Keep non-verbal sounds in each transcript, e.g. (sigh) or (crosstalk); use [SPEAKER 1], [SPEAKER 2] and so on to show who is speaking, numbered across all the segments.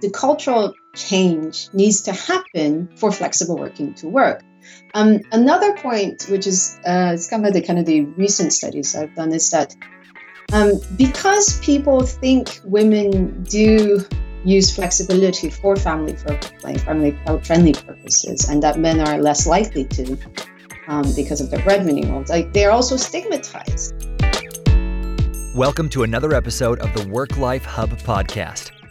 [SPEAKER 1] the cultural change needs to happen for flexible working to work. Um, another point, which is uh, kind of the kind of the recent studies I've done, is that um, because people think women do use flexibility for family for family friendly purposes, and that men are less likely to um, because of their breadwinning roles, like they're also stigmatized.
[SPEAKER 2] Welcome to another episode of the Work Life Hub podcast.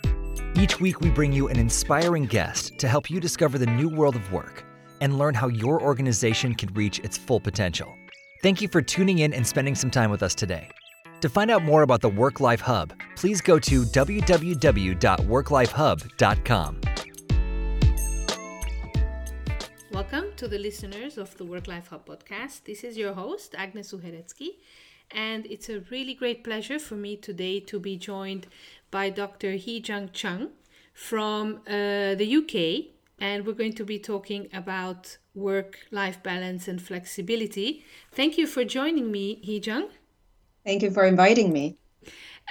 [SPEAKER 2] Each week, we bring you an inspiring guest to help you discover the new world of work and learn how your organization can reach its full potential. Thank you for tuning in and spending some time with us today. To find out more about the Work Life Hub, please go to www.worklifehub.com.
[SPEAKER 3] Welcome to the listeners of the Work Life Hub podcast. This is your host, Agnes Uhereczky, and it's a really great pleasure for me today to be joined by Dr. Heejung Chung from uh, the UK, and we're going to be talking about work life balance and flexibility. Thank you for joining me, Heejung.
[SPEAKER 1] Thank you for inviting me.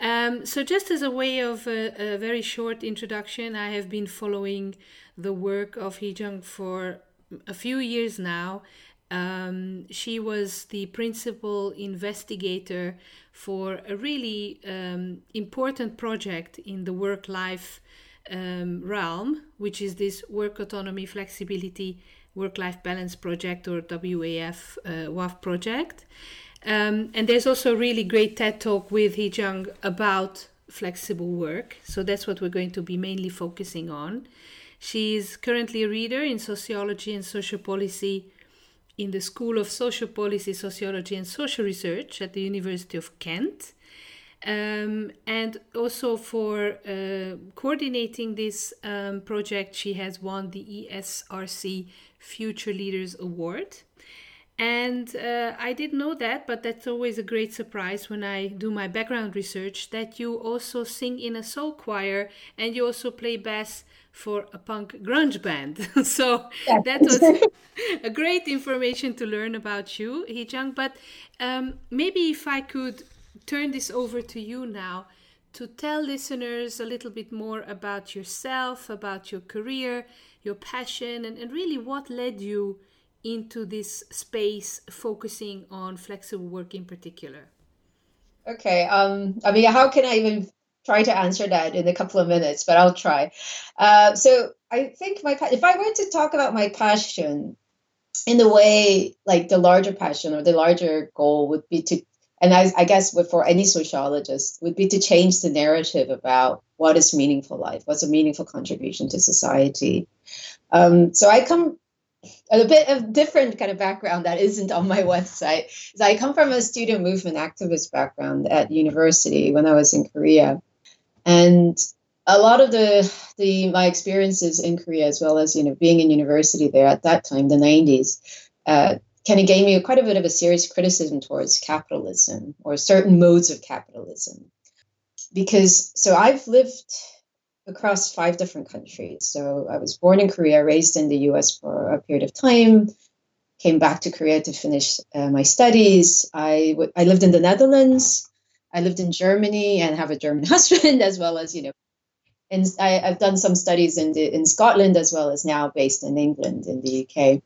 [SPEAKER 3] Um, so, just as a way of a, a, very short introduction, I have been following the work of Heejung for a few years now. Um, she was the principal investigator for a really um, important project in the work life um, realm, which is this Work Autonomy Flexibility Work Life Balance Project or WAF uh, WAF project. Um, and there's also a really great TED talk with Heejung about flexible work. So that's what we're going to be mainly focusing on. She is currently a reader in sociology and social policy in the School of Social Policy, Sociology and Social Research at the University of Kent. Um, and also for uh, coordinating this um, project, she has won the ESRC Future Leaders Award. And uh, I didn't know that, but that's always a great surprise when I do my background research that you also sing in a soul choir and you also play bass for a punk grunge band. (laughs) so yeah. that was (laughs) a great information to learn about you, Heejung. But um, maybe if I could turn this over to you now to tell listeners a little bit more about yourself, about your career, your passion, and, and really what led you into this space focusing on flexible work in particular.
[SPEAKER 1] Okay. Um, I mean, how can I even try to answer that in a couple of minutes, but I'll try. Uh, so I think my if I were to talk about my passion in the way like the larger passion or the larger goal would be to and I, I guess for any sociologist would be to change the narrative about what is meaningful life what's a meaningful contribution to society um, so i come a bit of different kind of background that isn't on my (laughs) website is i come from a student movement activist background at university when i was in korea and a lot of the the my experiences in Korea, as well as you know being in university there at that time, the '90s, uh, kind of gave me quite a bit of a serious criticism towards capitalism or certain modes of capitalism, because so I've lived across five different countries. So I was born in Korea, raised in the U.S. for a period of time, came back to Korea to finish uh, my studies. I, w- I lived in the Netherlands. I lived in Germany and have a German (laughs) husband, as well as you know, and I, have done some studies in the, in Scotland as well as now based in England in the UK.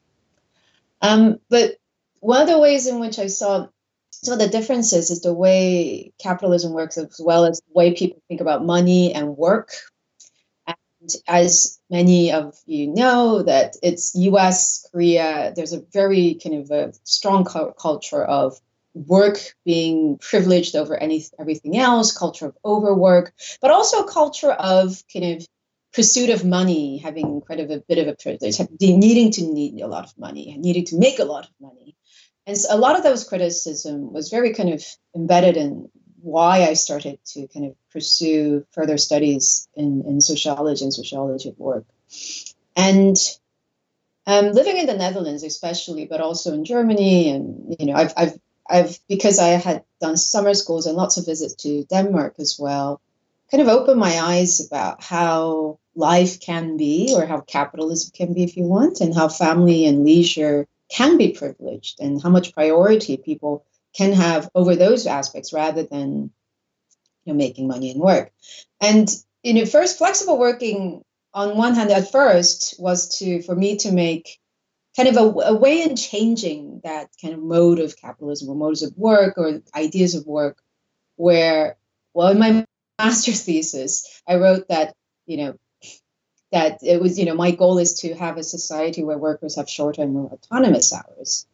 [SPEAKER 1] Um, but one of the ways in which I saw some of the differences is the way capitalism works, as well as the way people think about money and work. And as many of you know, that it's U.S., Korea. There's a very kind of a strong culture of work being privileged over any everything else, culture of overwork, but also a culture of kind of pursuit of money, having quite a bit of a privilege, needing to need a lot of money, needing to make a lot of money. And so a lot of those criticism was very kind of embedded in why I started to kind of pursue further studies in, in sociology and sociology of work. And um, living in the Netherlands, especially, but also in Germany, and you know, I've, I've I've because I had done summer schools and lots of visits to Denmark as well, kind of opened my eyes about how life can be, or how capitalism can be, if you want, and how family and leisure can be privileged, and how much priority people can have over those aspects rather than you know making money and work. And you know, first flexible working on one hand at first was to for me to make kind of a, a way in changing that kind of mode of capitalism or modes of work or ideas of work where well in my master's thesis i wrote that you know that it was you know my goal is to have a society where workers have shorter and more autonomous hours.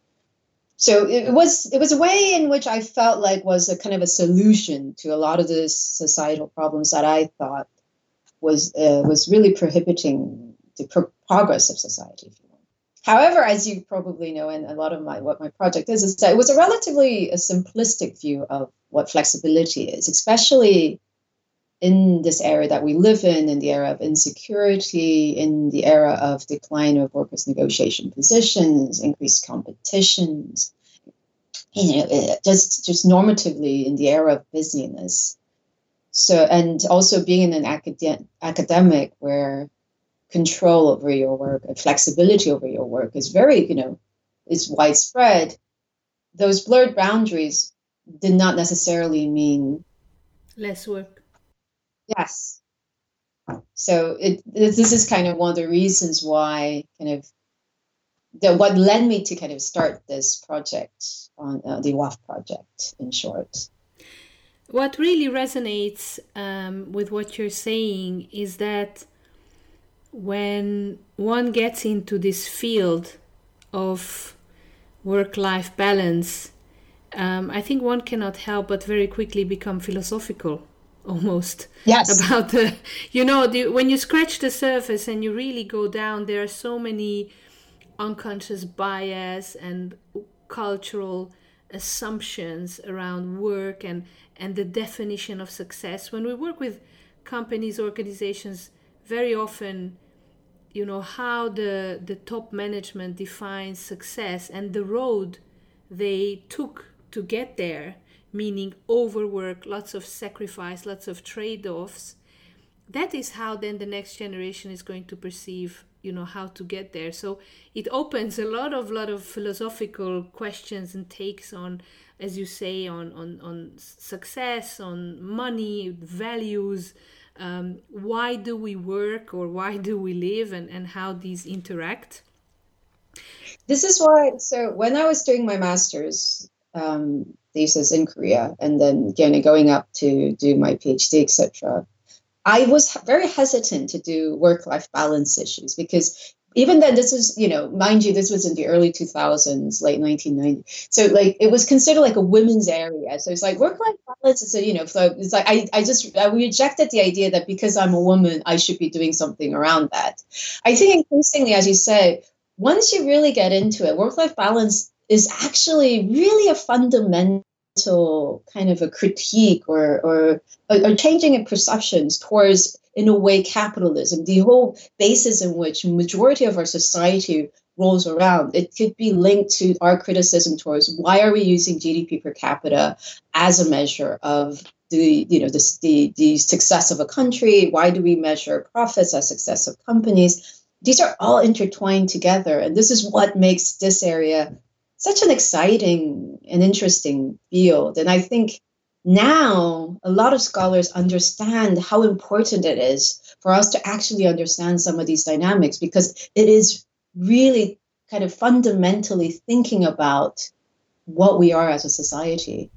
[SPEAKER 1] So it was it was a way in which i felt like was a kind of a solution to a lot of the societal problems that i thought was uh, was really prohibiting the pro- progress of society However, as you probably know, and a lot of my what my project is, is that it was a relatively a simplistic view of what flexibility is, especially in this era that we live in, in the era of insecurity, in the era of decline of workers' negotiation positions, increased competitions, you know, just just normatively in the era of busyness. So, and also being in an academic academic where control over your work and flexibility over your work is very, you know, is widespread. Those blurred boundaries did not necessarily mean
[SPEAKER 3] less work.
[SPEAKER 1] Yes. So it this is kind of one of the reasons why kind of the, what led me to kind of start this project on uh, the WAF project in short.
[SPEAKER 3] What really resonates um, with what you're saying is that when one gets into this field of work life balance, um, I think one cannot help but very quickly become philosophical almost
[SPEAKER 1] yes. (laughs)
[SPEAKER 3] about the you know the, when you scratch the surface and you really go down there are so many unconscious bias and cultural assumptions around work and and the definition of success when we work with companies organizations very often you know how the the top management defines success and the road they took to get there meaning overwork lots of sacrifice lots of trade-offs that is how then the next generation is going to perceive you know how to get there. So it opens a lot of lot of philosophical questions and takes on as you say on on on success on money values um, why do we work or why do we live and, and how these interact?
[SPEAKER 1] This is why so when i was doing my master's um, thesis in korea and then again going up to do my phd etc i was very hesitant to do work-life balance issues because even then this is you know mind you this was in the early 2000s late 1990s so like it was considered like a women's area. So it's like work life balance is a you know so it's like i, I just I rejected the idea that because i'm a woman i should be doing something around that. I think increasingly as you say once you really get into it work life balance is actually really a fundamental kind of a critique or or, or changing in perceptions towards in a way capitalism. The whole basis in which majority of our society rolls around it could be linked to our criticism towards why are we using gdp per capita as a measure of the you know the, the, the success of a country? Why do we measure profits as success of companies? These are all intertwined together and this is what makes this area such an exciting and interesting field. And i think now a lot of scholars understand how important it is for us to actually understand some of these dynamics because it is really kind of fundamentally thinking about what we are as a society.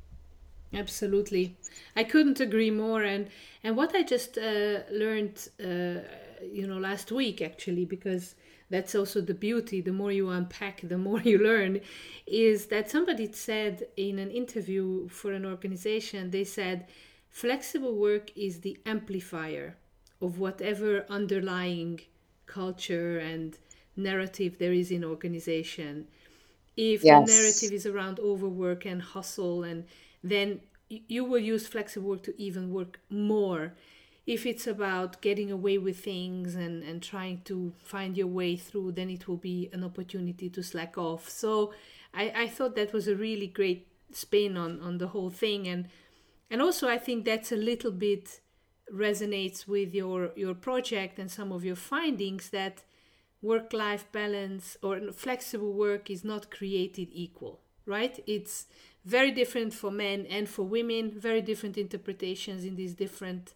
[SPEAKER 3] Absolutely. I couldn't agree more. And and what i just uh, learned uh, you know last week actually because that's also the beauty the more you unpack the more you learn is that somebody said in an interview for an organization they said flexible work is the amplifier of whatever underlying culture and narrative there is in organization if yes. the narrative is around overwork and hustle and then you will use flexible work to even work more if it's about getting away with things and, and trying to find your way through, then it will be an opportunity to slack off. So I, I thought that was a really great spin on, on the whole thing. And and also I think that's a little bit resonates with your, your project and some of your findings that work life balance or flexible work is not created equal, right? It's very different for men and for women, very different interpretations in these different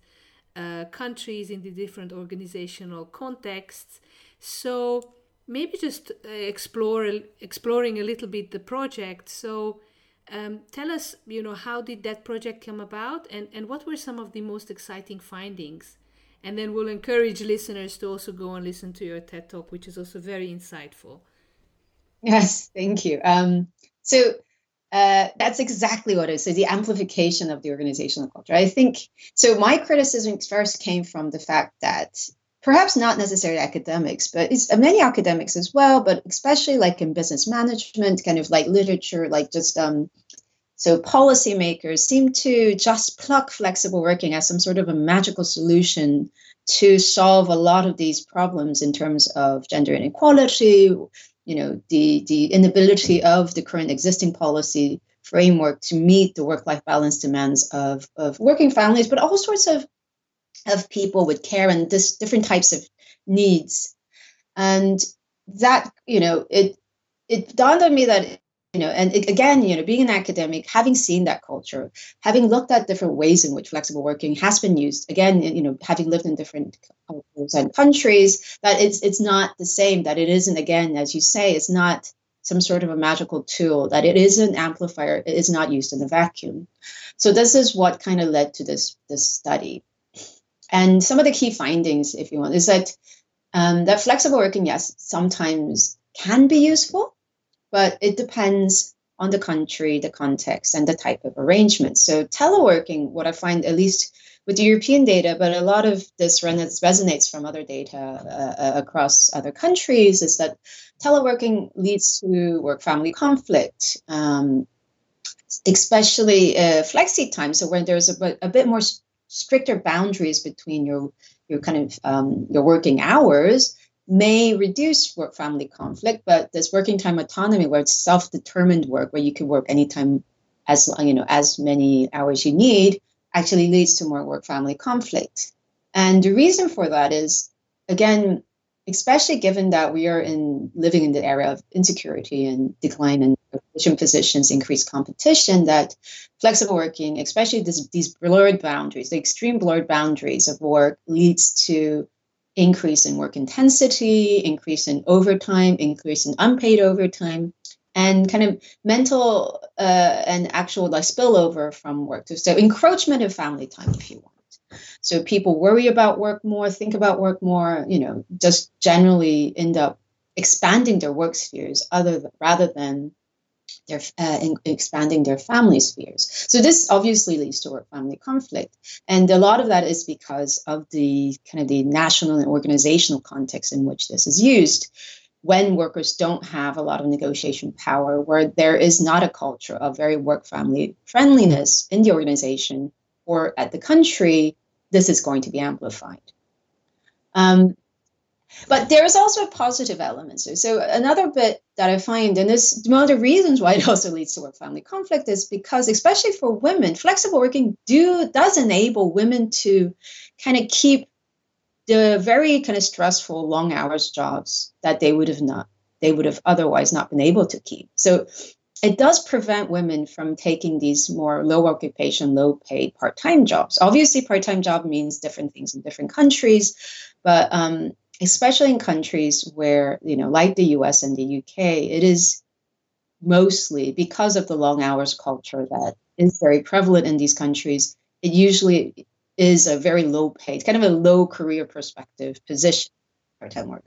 [SPEAKER 3] uh, countries, in the different organizational contexts. So maybe just uh, explore exploring a little bit the project. So um, tell us, you know, how did that project come about, and and what were some of the most exciting findings? And then we'll encourage listeners to also go and listen to your TED talk, which is also very insightful.
[SPEAKER 1] Yes, thank you. Um, so uh, that's exactly what it is. So the amplification of the organizational culture. I think so. My criticism first came from the fact that perhaps not necessarily academics, but it's uh, many academics as well, but especially like in business management, kind of like literature, like just um, so policymakers seem to just pluck flexible working as some sort of a magical solution to solve a lot of these problems in terms of gender inequality, you know, the, the inability of the current existing policy framework to meet the work-life balance demands of, of working families, but all sorts of of people with care and this different types of needs. And that, you know, it it dawned on me that you know and again you know being an academic having seen that culture having looked at different ways in which flexible working has been used again you know having lived in different cultures and countries that it's it's not the same that it isn't again as you say it's not some sort of a magical tool that it is an amplifier it is not used in a vacuum. So this is what kind of led to this this study. And some of the key findings if you want is that um, that flexible working yes sometimes can be useful but it depends on the country, the context, and the type of arrangement. So teleworking, what I find, at least with European data, but a lot of this resonates from other data uh, uh, across other countries, is that teleworking leads to work-family conflict, um, especially uh, flexi time. So when there's a, a bit more stricter boundaries between your your kind of um, your working hours may reduce work family conflict, but this working time autonomy, where it's self determined work, where you can work anytime as you know as many hours you need, actually leads to more work family conflict. And the reason for that is, again, especially given that we are in living in the era of insecurity and decline in position positions, increased competition, that flexible working, especially this, these blurred boundaries, the extreme blurred boundaries of work, leads to increase in work intensity, increase in overtime, increase in unpaid overtime, and kind of mental uh, and actual like spillover from work. To so encroachment of family time, if you want. So people worry about work more, think about work more, you know, just generally end up expanding their work spheres other than, rather than their uh, in, expanding their family spheres. So this obviously leads to work family conflict, and a lot of that is because of the kind of the national and organizational context in which this is used. When workers don't have a lot of negotiation power, where there is not a culture of very work family friendliness in the organization or at the country, this is going to be amplified. Um, but there is also a positive element. So, so another bit that I find, and this one of the reasons why it (laughs) also leads to work family conflict is because, especially for women, flexible working do does enable women to kind of keep the very kind of stressful long hours jobs that they would have not they would have otherwise not been able to keep. So it does prevent women from taking these more low occupation, low paid part time jobs. Obviously, part time job means different things in different countries, but um, especially in countries where, you know, like the US and the UK, it is mostly because of the long hours culture that is very prevalent in these countries. It usually is a very low paid, kind of a low career perspective position, part time work.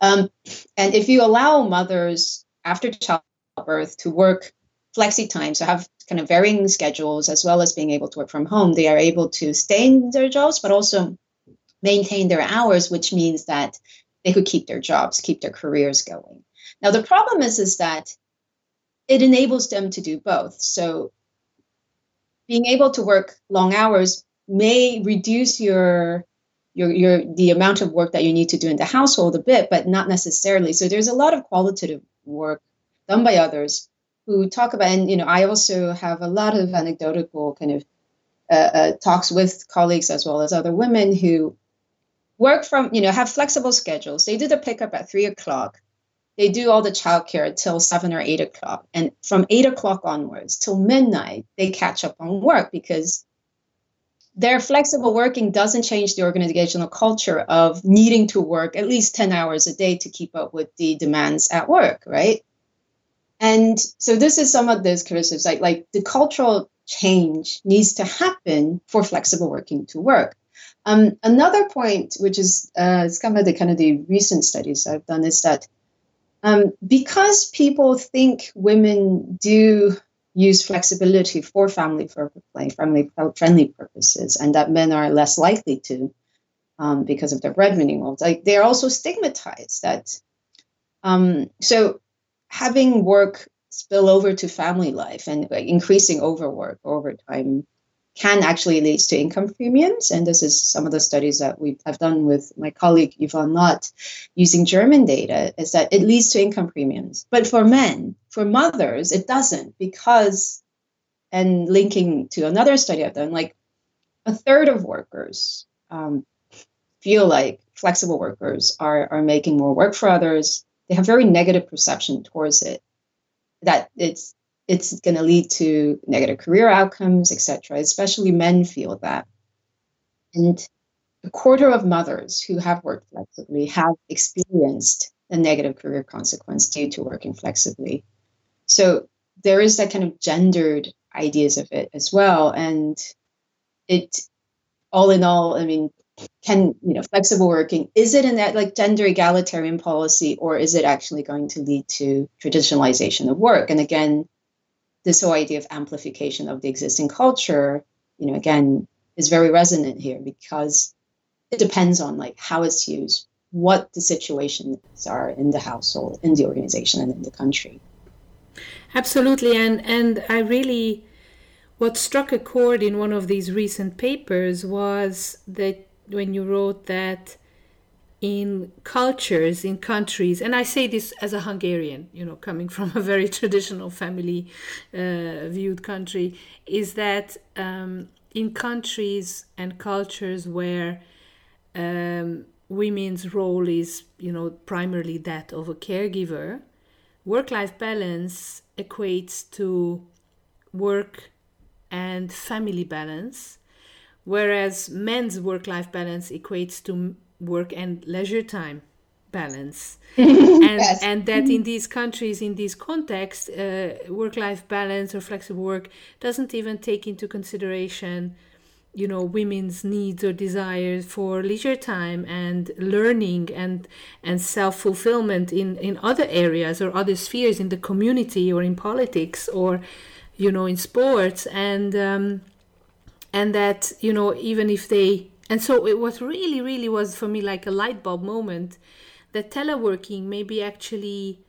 [SPEAKER 1] Um, and if you allow mothers after childbirth to work flexi time, so have kind of varying schedules as well as being able to work from home, they are able to stay in their jobs, but also maintain their hours, which means that they could keep their jobs, keep their careers going. Now, the problem is, is that it enables them to do both. So, being able to work long hours may reduce your your your the amount of work that you need to do in the household a bit, but not necessarily. So, there's a lot of qualitative work done by others who talk about, and you know, I also have a lot of anecdotal kind of uh, uh, talks with colleagues as well as other women who work from, you know, have flexible schedules. They do the pickup at three o'clock. They do all the childcare till seven or eight o'clock. And from eight o'clock onwards till midnight, they catch up on work because their flexible working doesn't change the organizational culture of needing to work at least 10 hours a day to keep up with the demands at work, right? And so this is some of those criticisms, like, like the cultural change needs to happen for flexible working to work. Um, another point, which is uh, some of the kind of the recent studies I've done, is that um, because people think women do use flexibility for family for family friendly purposes, and that men are less likely to um, because of their breadwinning roles. Like they're also stigmatized. That um, so having work spill over to family life and increasing overwork over time can actually lead to income premiums. And this is some of the studies that we have done with my colleague Yvonne Lott using German data, is that it leads to income premiums. But for men, for mothers, it doesn't because, and linking to another study I've done, like a third of workers um, feel like flexible workers are, are making more work for others. They have very negative perception towards it, that it's it's going to lead to negative career outcomes, etc. Especially men feel that. And a quarter of mothers who have worked flexibly have experienced a negative career consequence due to working flexibly. So there is that kind of gendered ideas of it as well. And it, all in all, I mean, can you know flexible working is it in that like gender egalitarian policy or is it actually going to lead to traditionalization of work and again this whole idea of amplification of the existing culture, you know, again, is very resonant here because it depends on like how it's used, what the situations are in the household, in the organization, and in the country.
[SPEAKER 3] Absolutely, and and I really, what struck a chord in one of these recent papers was that when you wrote that in cultures, in countries, and I say this as a Hungarian, you know, coming from a very (laughs) traditional family uh, viewed country, is that um, in countries and cultures where um, women's role is, you know, primarily that of a caregiver, work life balance equates to work and family balance, whereas men's work life balance equates to work and leisure time balance (laughs) and yes. and that in these countries in these contexts uh, work life balance or flexible work doesn't even take into consideration you know women's needs or desires for leisure time and learning and and self fulfillment in in other areas or other spheres in the community or in politics or you know in sports and um, and that you know even if they and so it was really, really was for me like a light bulb moment that teleworking may be actually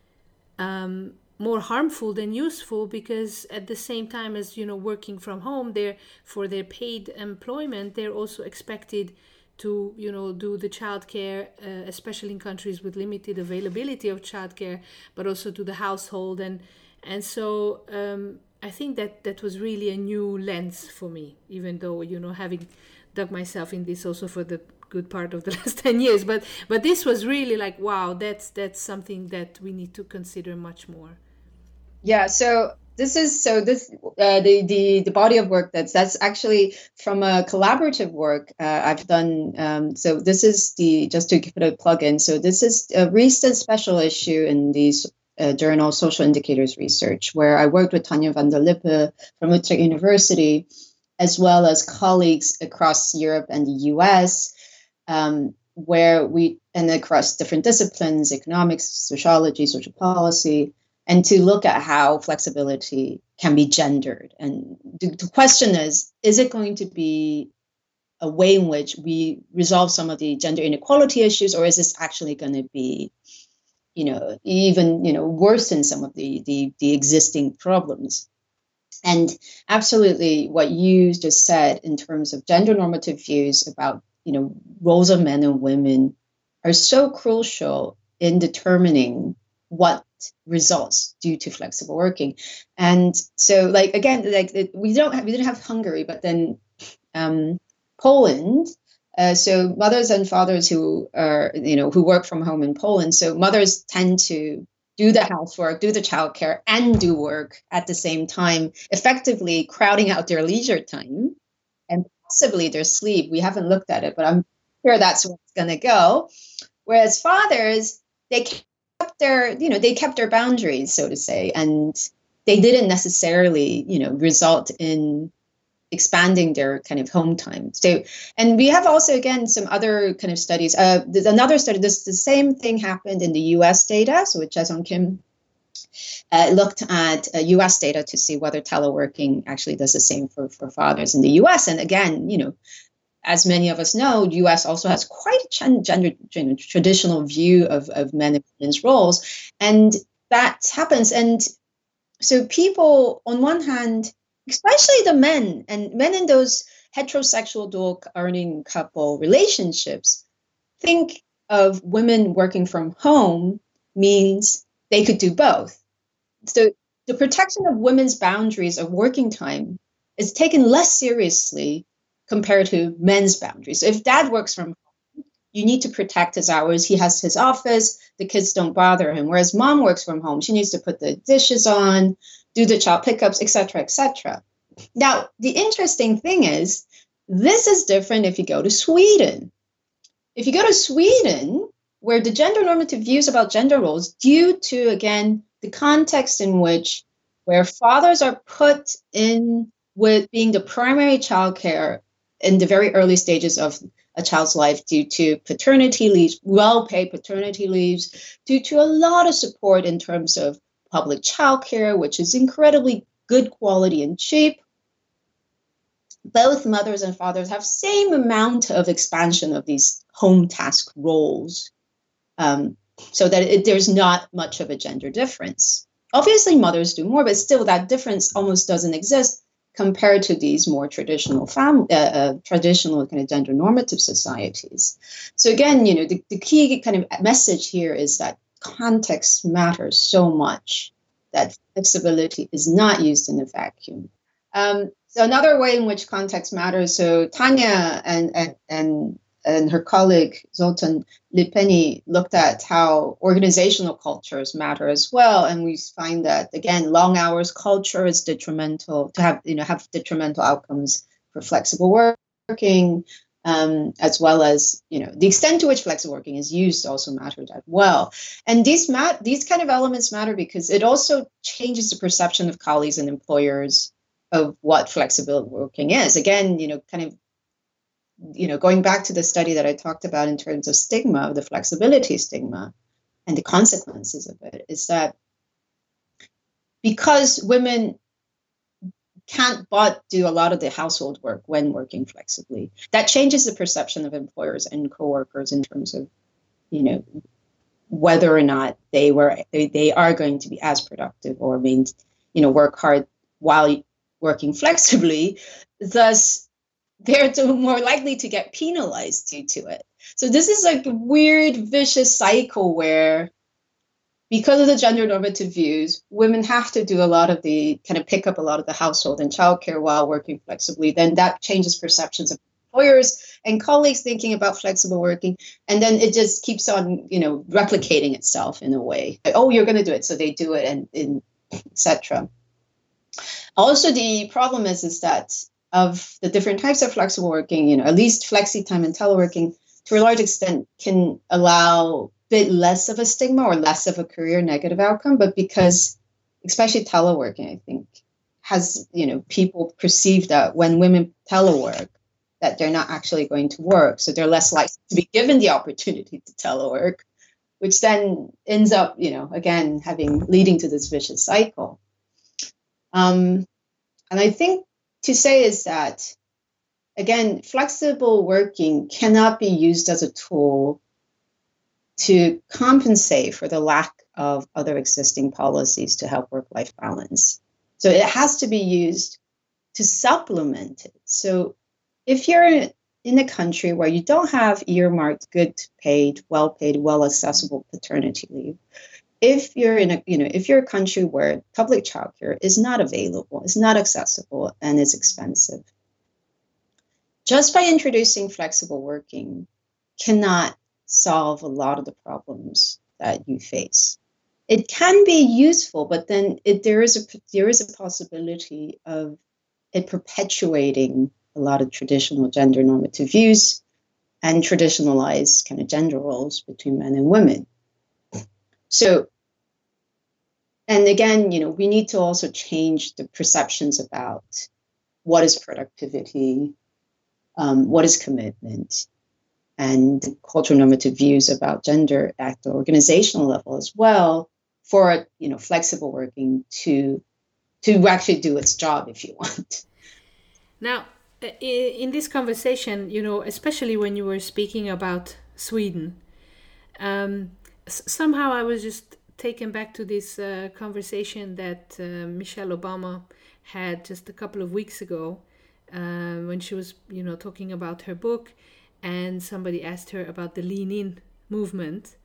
[SPEAKER 3] um, more harmful than useful because at the same time as you know working from home, they're for their paid employment, they're also expected to you know do the childcare, uh, especially in countries with limited availability of childcare, but also to the household. And and so um, I think that that was really a new lens for me, even though you know having dug myself in this also for the good part of the (laughs) last 10 years but but this was really like wow that's that's something that we need to consider much more
[SPEAKER 1] yeah so this is so this uh, the the the body of work that's that's actually from a collaborative work uh, I've done. Um, so this is the just to put a plug in. So this is a recent special issue in these uh, journal Social Indicators Research, where I worked with Tanja van der Lippe from Utrecht University as well as colleagues across Europe and the US, um, where we, and across different disciplines, economics, sociology, social policy, and to look at how flexibility can be gendered. And the, the question is is it going to be a way in which we resolve some of the gender inequality issues, or is this actually going to be you know even you know worsen some of the the, the existing problems and absolutely what you just said in terms of gender normative views about, you know, roles of men and women are so crucial in determining what results due to flexible working. And so like again, like we don't have we didn't have Hungary, but then um, Poland uh, so mothers and fathers who are you know who work from home in Poland so mothers tend to do the housework, do the childcare, and do work at the same time, effectively crowding out their leisure time and possibly their sleep. We haven't looked at it, but I'm sure that's where it's going to go. Whereas fathers, they kept their, you know, they kept their boundaries, so to say, and they didn't necessarily, you know, result in expanding their kind of home time. So, and we have also again some other kind of studies. Uh, there's another study. This the same thing happened in the U.S. data, so which Jae-sung Kim uh, looked at uh, U.S. data to see whether teleworking actually does the same for for fathers in the U.S. And again, you know, as many of us know, U.S. also has quite a gender, gender traditional view of of men and women's roles, and that happens. And so people, on one hand, especially the men and men in those heterosexual dual earning couple relationships, think of women working from home means they could do both. So the protection of women's boundaries of working time is taken less seriously compared to men's boundaries. So if dad works from home, you need to protect his hours. He has his office, the kids don't bother him. Whereas mom works from home, she needs to put the dishes on, do the child pickups, etc., etc. Now, the interesting thing is, this is different if you go to Sweden. If you go to Sweden, where the gender normative views about gender roles, due to again the context in which where fathers are put in with being the primary child care in the very early stages of a child's life due to paternity leaves, well paid paternity leaves, due to a lot of support in terms of public childcare, which is incredibly good quality and cheap. Both mothers and fathers have same amount of expansion of these home task roles, um, so that it, there's not much of a gender difference. Obviously, mothers do more, but still, that difference almost doesn't exist compared to these more traditional family, uh, uh, traditional kind of gender normative societies. So again, you know, the, the key kind of message here is that context matters so much that flexibility is not used in a vacuum. Um, so another way in which context matters. So Tanja and and and, and her colleague Zoltan Lippényi looked at how organizational cultures matter as well, and we find that again, long hours culture is detrimental to have you know have detrimental outcomes for flexible working um, as well as you know the extent to which flexible working is used also mattered as well. And these mat these kind of elements matter because it also changes the perception of colleagues and employers of what flexible working is. Again, you know, kind of you know going back to the study that I talked about in terms of stigma, of the flexibility stigma, and the consequences of it is that because women can't but do a lot of the household work when working flexibly. That changes the perception of employers and coworkers in terms of, you know, whether or not they were they, they are going to be as productive or means, you know, work hard while working flexibly. Thus, they're (laughs) more likely to get penalized due to it. So this is like a weird vicious cycle where because of the gender normative views, women have to do a lot of the kind of pick up a lot of the household and childcare while working flexibly. Then that changes perceptions of employers and colleagues thinking about flexible working, and then it just keeps on, you know, replicating itself in a way. Like, oh, you're going to do it, so they do it, and, and etc. Also, the problem is is that of the different types of flexible working, you know, at least flexi time and teleworking, to a large extent, can allow bit less of a stigma or less of a career negative outcome, but because especially teleworking, I think, has you know people perceive that when women telework, that they're not actually going to work, so they're less likely to be given the opportunity to telework, which then ends up you know again having leading to this vicious cycle. Um, and I think to say is that again, flexible working cannot be used as a tool to compensate for the lack of other existing policies to help work life balance. So it has to be used to supplement it. So if you're in a country where you don't have earmarked good paid, well paid, well accessible paternity leave, if you're in a you know if you're a country where public childcare is not available, is not accessible, and is expensive, just by introducing flexible working cannot solve a lot of the problems that you face. It can be useful, but then it, there is a there is a possibility of it perpetuating a lot of traditional gender normative views and traditionalized kind of gender roles between men and women. So, and again, you know, we need to also change the perceptions about what is productivity, um, what is commitment, and cultural normative views about gender at the organizational level as well for you know flexible working to to actually do its job if you want.
[SPEAKER 3] Now, in this conversation, you know, especially when you were speaking about Sweden, um, somehow I was just taken back to this uh, conversation that uh, Michelle Obama had just a couple of weeks ago uh, when she was, you know, talking about her book, and somebody asked her about the Lean In movement,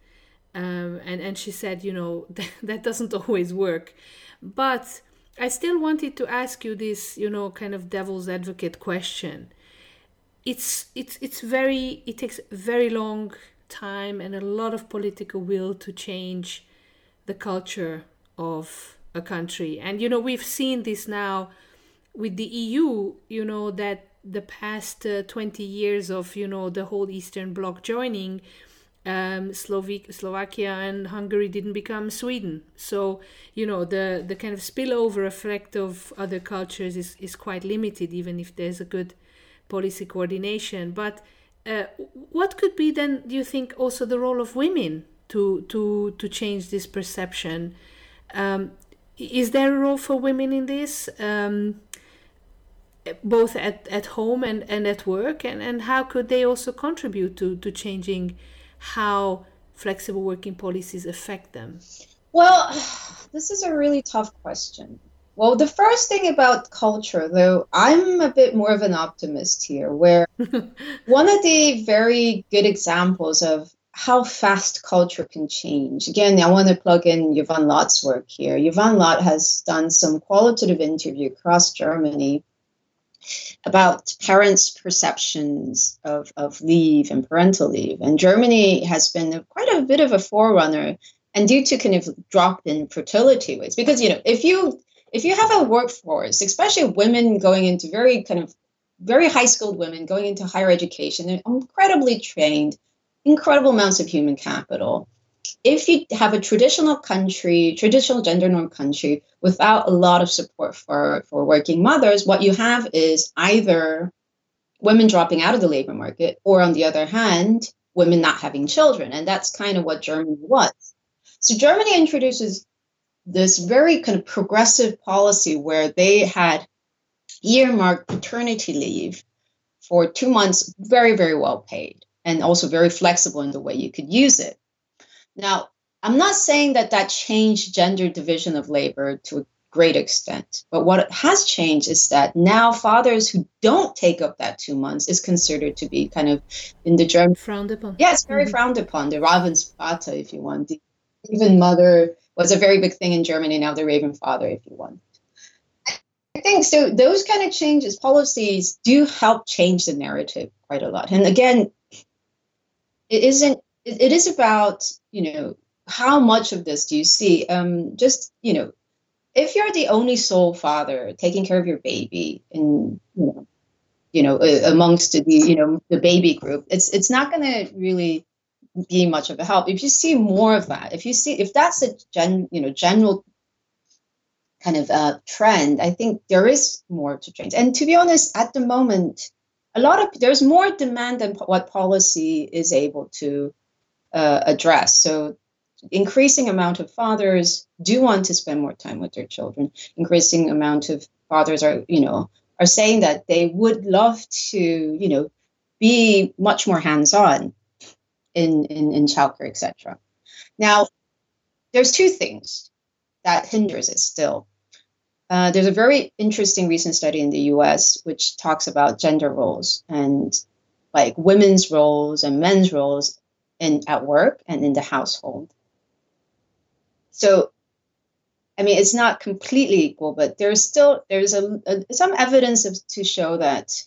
[SPEAKER 3] um, and and she said, you know, (laughs) that, that doesn't always work, but I still wanted to ask you this, you know, kind of devil's advocate question. It's it's it's very it takes very long time and a lot of political will to change the culture of a country. And you know, we've seen this now with the EU, you know, that the past uh, 20 years of, you know, the whole Eastern Bloc joining, um, Slovak- Slovakia and Hungary didn't become Sweden. So you know the the kind of spillover effect of other cultures is is quite limited, even if there's a good policy coordination. But uh, what could be then? Do you think also the role of women to to to change this perception? Um, is there a role for women in this? Um, both at, at home and, and at work and, and how could they also contribute to, to changing how flexible working policies affect them?
[SPEAKER 1] Well, (sighs) this is a really tough question. Well, the first thing about culture, though, I'm a bit more of an optimist here, where (laughs) one of the very good examples of how fast culture can change. Again, I want to plug in Yvonne Lott's work here. Yvonne Lott has done some qualitative interview across Germany about parents' perceptions of, of leave and parental leave. And Germany has been quite a bit of a forerunner and due to kind of drop in fertility rates. Because, you know, if you if you have a workforce, especially women going into very kind of very high skilled women going into higher education, they're incredibly trained, incredible amounts of human capital if you have a traditional country, traditional gender norm country, without a lot of support for, for working mothers, what you have is either women dropping out of the labor market, or on the other hand, women not having children. And that's kind of what Germany was. So Germany introduces this very kind of progressive policy where they had earmarked paternity leave for two months, very, very well paid, and also very flexible in the way you could use it. Now, I'm not saying that that changed gender division of labor to a great extent, but what has changed is that now fathers who don't take up that two months is considered to be kind of in the German
[SPEAKER 3] frowned upon.
[SPEAKER 1] Yeah, it's very mm-hmm. frowned upon. The Rabenvater, if you want, the even mother was a very big thing in Germany. Now the Raven father, if you want. I think so. Those kind of changes, policies, do help change the narrative quite a lot. And again, it isn't it, it is about you know how much of this do you see? Um just you know if you're the only sole father taking care of your baby and you know you know amongst the you know the baby group it's it's not going to really be much of a help. If you see more of that if you see if that's a gen you know general kind of uh, trend i think there is more to change. And to be honest at the moment a lot of there's more demand than what policy is able to uh, address. So increasing amount of fathers do want to spend more time with their children. Increasing amount of fathers are, you know, are saying that they would love to, you know, be much more hands-on in in, in childcare, etc. Now, there's two things that hinders it still. Uh, there's a very interesting recent study in the U.S. which talks about gender roles and like women's roles and men's roles in at work and in the household. So, I mean, it's not completely equal, but there's still there's a, a some evidence of, to show that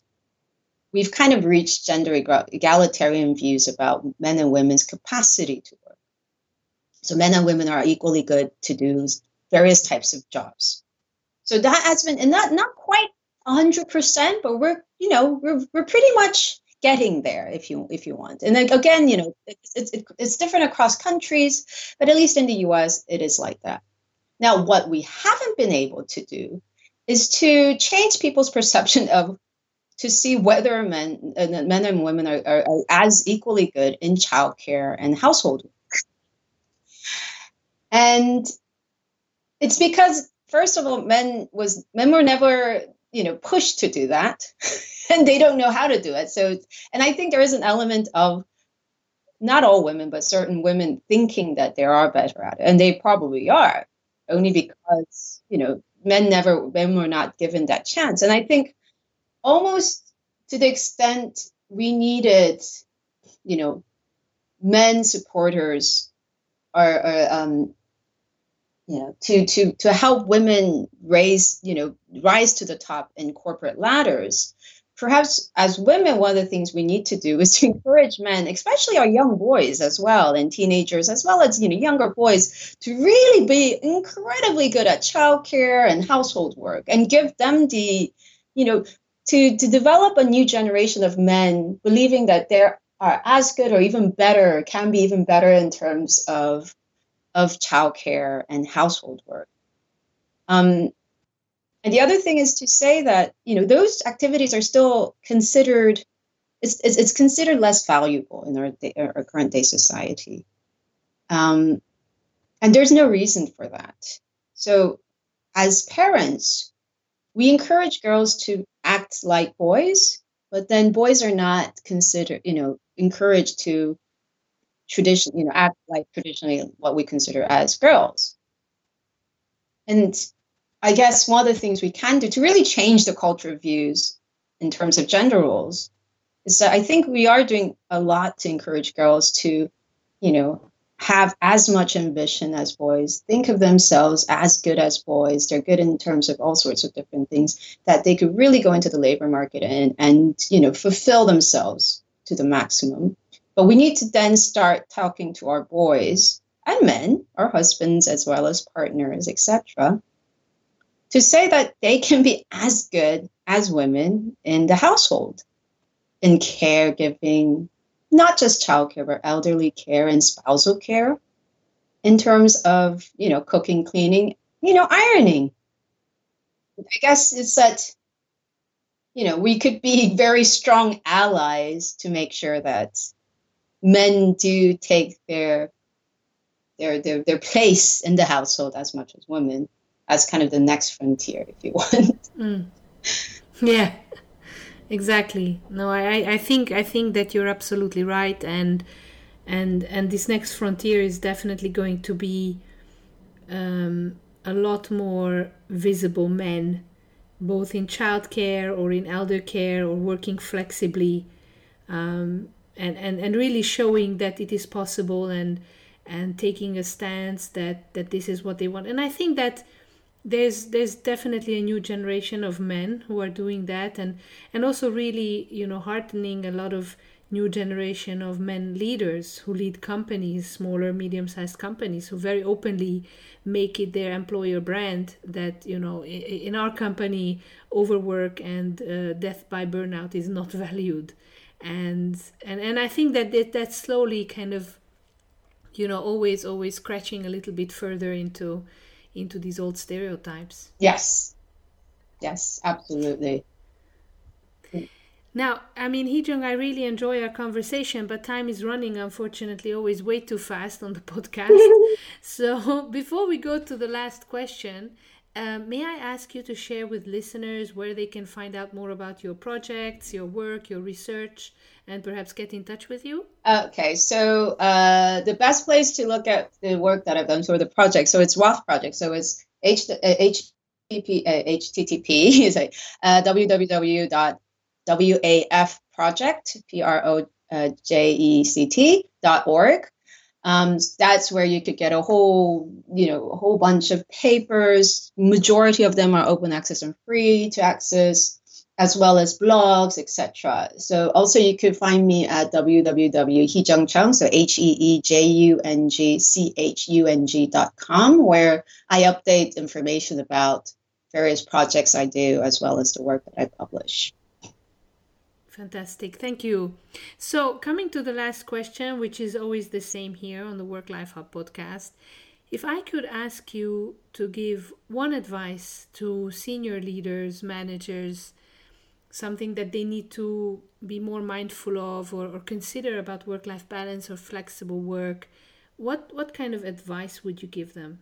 [SPEAKER 1] we've kind of reached gender egalitarian views about men and women's capacity to work. So men and women are equally good to do various types of jobs. So that has been, and not not quite 100%, but we're, you know, we're, we're pretty much getting there if you if you want and then again you know it's, it's, it's different across countries but at least in the us it is like that now what we haven't been able to do is to change people's (laughs) perception of to see whether men uh, men and women are, are, are as equally good in childcare and household work. And it's because first of all, men was men were never you know pushed to do that, (laughs) and they don't know how to do it. So, and I think there is an element of not all women, but certain women thinking that they are better at it, and they probably are, only because you know men never men were not given that chance. And I think almost to the extent we needed, you know, men supporters are, are um, you know, to to to help women raise, you know, rise to the top in corporate ladders. Perhaps as women, one of the things we need to do is to encourage men, especially our young boys as well, and teenagers, as well as you know younger boys, to really be incredibly good at childcare and household work, and give them the, you know, to, to develop a new generation of men believing that they are as good or even better, can be even better in terms of, of childcare and household work. Um, and the other thing is to say that you know those activities are still considered it's, it's, considered less valuable in our, our current day society. Um, and there's no reason for that. So, as parents, we encourage girls to act like boys, but then boys are not considered, you know, encouraged to tradition, you know, act like traditionally what we consider as girls. And I guess one of the things we can do to really change the culture of views in terms of gender roles is that I think we are doing a lot to encourage girls to, you know, have as much ambition as boys, think of themselves as good as boys. They're good in terms of all sorts of different things that they could really go into the labor market and and you know fulfill themselves to the maximum. But we need to then start talking to our boys and men, our husbands as well as partners, etc., to say that they can be as good as women in the household, in caregiving, not just childcare, but elderly care and spousal care in terms of, you know, cooking, cleaning, you know, ironing. I guess it's that, you know, we could be very strong allies to make sure that men do take their their their, their place in the household as much as women as kind of the next frontier if you (laughs) want.
[SPEAKER 3] Mm. yeah exactly. No I, I think i think that you're absolutely right and and and this next frontier is definitely going to be um, a lot more visible men both in childcare or in elder care or working flexibly. Um, and, and and really showing that it is possible and and taking a stance that that this is what they want. And i think that there's there's definitely a new generation of men who are doing that and and also really you know heartening a lot of new generation of men leaders who lead companies smaller medium sized companies who very openly make it their employer brand that you know in our company overwork and uh, death by burnout is not (laughs) valued and and and i think that that, that slowly kind of you know always always scratching a little bit further into into these old stereotypes.
[SPEAKER 1] Yes. Yes, absolutely.
[SPEAKER 3] Now, I mean, Heejung, I really enjoy our conversation, but time is running, unfortunately, always way too fast on the (laughs) podcast. so, before we go to the last question, um, may I ask you to share with listeners where they can find out more about your projects, your work, your research, and perhaps get in touch with you?
[SPEAKER 1] Okay, so uh, the best place to look at the work that I've done for the project, so it's WAF project, so it's H, uh, HTTP, uh, HTTP (laughs) uh, www.wafproject, P-R-O-J-E-C-T dot org. Um, that's where you could get a whole, you know, a whole bunch of papers. Majority of them are open access and free to access as well as blogs, etc. So also you could find me at www.heejungchung, so H-E-E-J-U-N-G-C-H-U-N-G dot com, where I update information about various projects I do, as well as the work that I publish.
[SPEAKER 3] Fantastic. Thank you. So, coming to the last question, which is always the same here on the Work Life Hub podcast, if I could ask you to give one advice to senior leaders, managers, something that they need to be more mindful of or, or consider about work life balance or flexible work, what, what kind of advice would you give them?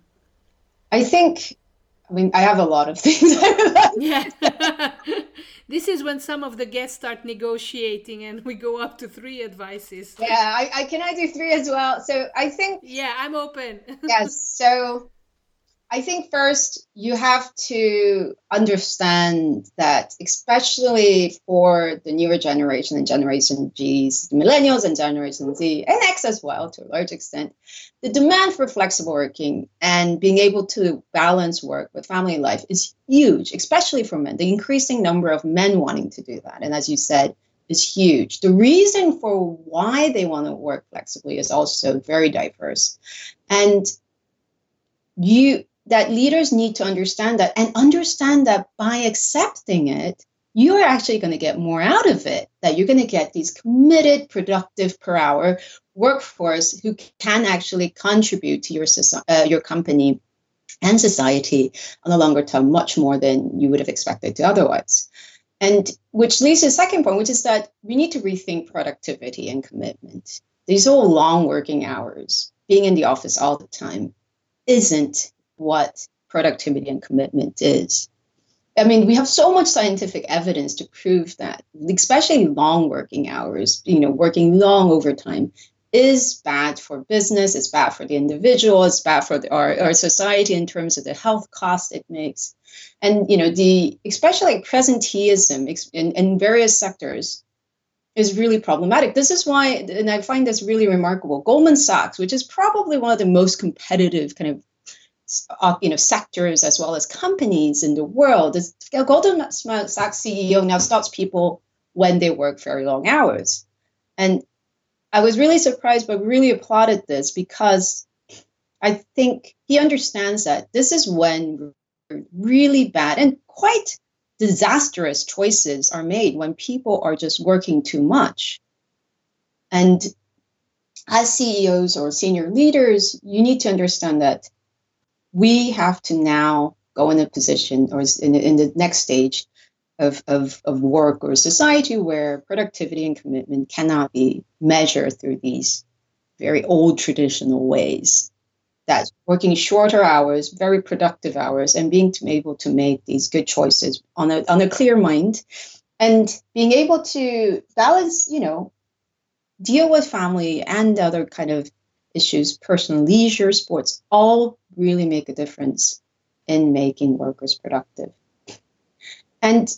[SPEAKER 1] I think, I mean, I have a lot of (laughs) things.
[SPEAKER 3] yeah. This is when some of the guests start negotiating and we go up to three advices.
[SPEAKER 1] Yeah, I, I can I do three as well. So I think.
[SPEAKER 3] Yeah, I'm open.
[SPEAKER 1] yes. (laughs) So I think first you have to understand that, especially for the newer generation and Generation G's, the millennials and Generation Z, and X as well to a large extent, the demand for flexible working and being able to balance work with family life is huge, especially for men. The increasing number of men wanting to do that. And as you said, is huge. The reason for why they want to work flexibly is also very diverse. And you that leaders need to understand that and understand that by accepting it, you are actually going to get more out of it. That you're going to get these committed, productive per hour workforce who can actually contribute to your uh, your company and society on the longer term much more than you would have expected to otherwise. And which leads to the second point, which is that we need to rethink productivity and commitment. These all long working hours, being in the office all the time, isn't what productivity and commitment is. I mean, we have so much scientific evidence to prove that, especially long working hours, you know, working long overtime is bad for business, it's bad for the individual, it's bad for the, our, our society in terms of the health cost it makes. And, you know, the especially presenteeism in, in various sectors is really problematic. This is why, and I find this really remarkable, Goldman Sachs, which is probably one of the most competitive kind of you know sectors as well as companies in the world. This Goldman Sachs CEO now stops people when they work very long hours, and I was really surprised, but really applauded this because I think he understands that this is when really bad and quite disastrous choices are made when people are just working too much. And as CEOs or senior leaders, you need to understand that we have to now go in a position or in, in the next stage of, of, of work or society where productivity and commitment cannot be measured through these very old traditional ways. That's working shorter hours, very productive hours, and being able to make these good choices on a, on a clear mind and being able to balance, you know, deal with family and other kind of issues, personal leisure, sports, all really make a difference in making workers productive. And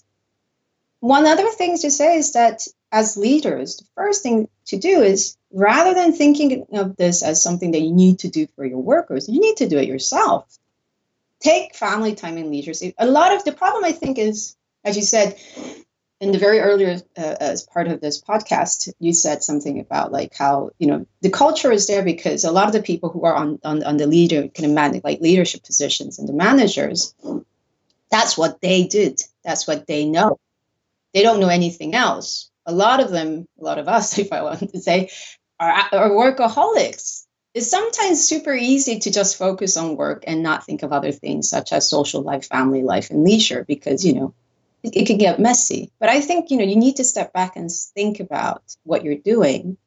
[SPEAKER 1] one other thing to say is that as leaders, the first thing to do is rather than thinking of this as something that you need to do for your workers, you need to do it yourself. Take family time and leisure. A lot of the problem, I think, is, as you said, in the very earlier uh, as part of this podcast you said something about like how you know the culture is there because a lot of the people who are on on, on the leader kind of man, like leadership positions and the managers that's what they did. That's what they know. They don't know anything else. A lot of them a lot of us (laughs) if i want to say are, are workaholics. It's sometimes super easy to just focus on work and not think of other things such as social life family life and leisure because you know it, can get messy. But I think, you know, you need to step back and think about what you're doing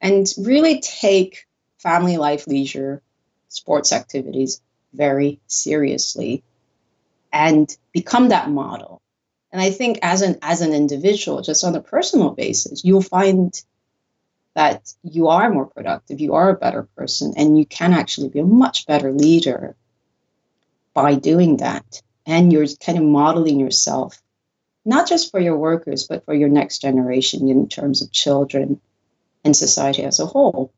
[SPEAKER 1] and really take family life, leisure, sports activities very seriously and become that model. And I think as an as an individual, just on a personal basis, you'll find that you are more productive, you are a better person, and you can actually be a much better leader by doing that and you're kind of modeling yourself not just for your workers but for your next generation in terms of children and society as a whole.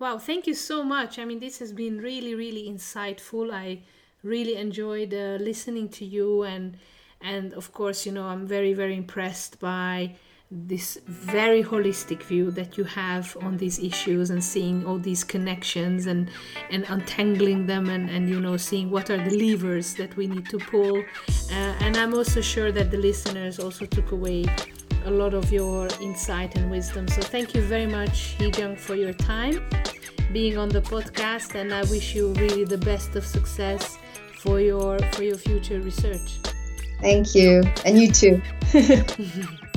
[SPEAKER 3] Wow thank you so much. I mean this has been really really insightful. I really enjoyed uh, listening to you and and of course you know i'm very very impressed by this very holistic view that you have on these issues and seeing all these connections and and untangling them and and you know seeing what are the levers that we need to pull. Uh, and i'm also sure that the listeners also took away a lot of your insight and wisdom. So thank you very much Heejung for your time being on the podcast and i wish you really the best of success for your for your future research.
[SPEAKER 1] Thank you. And you too (laughs)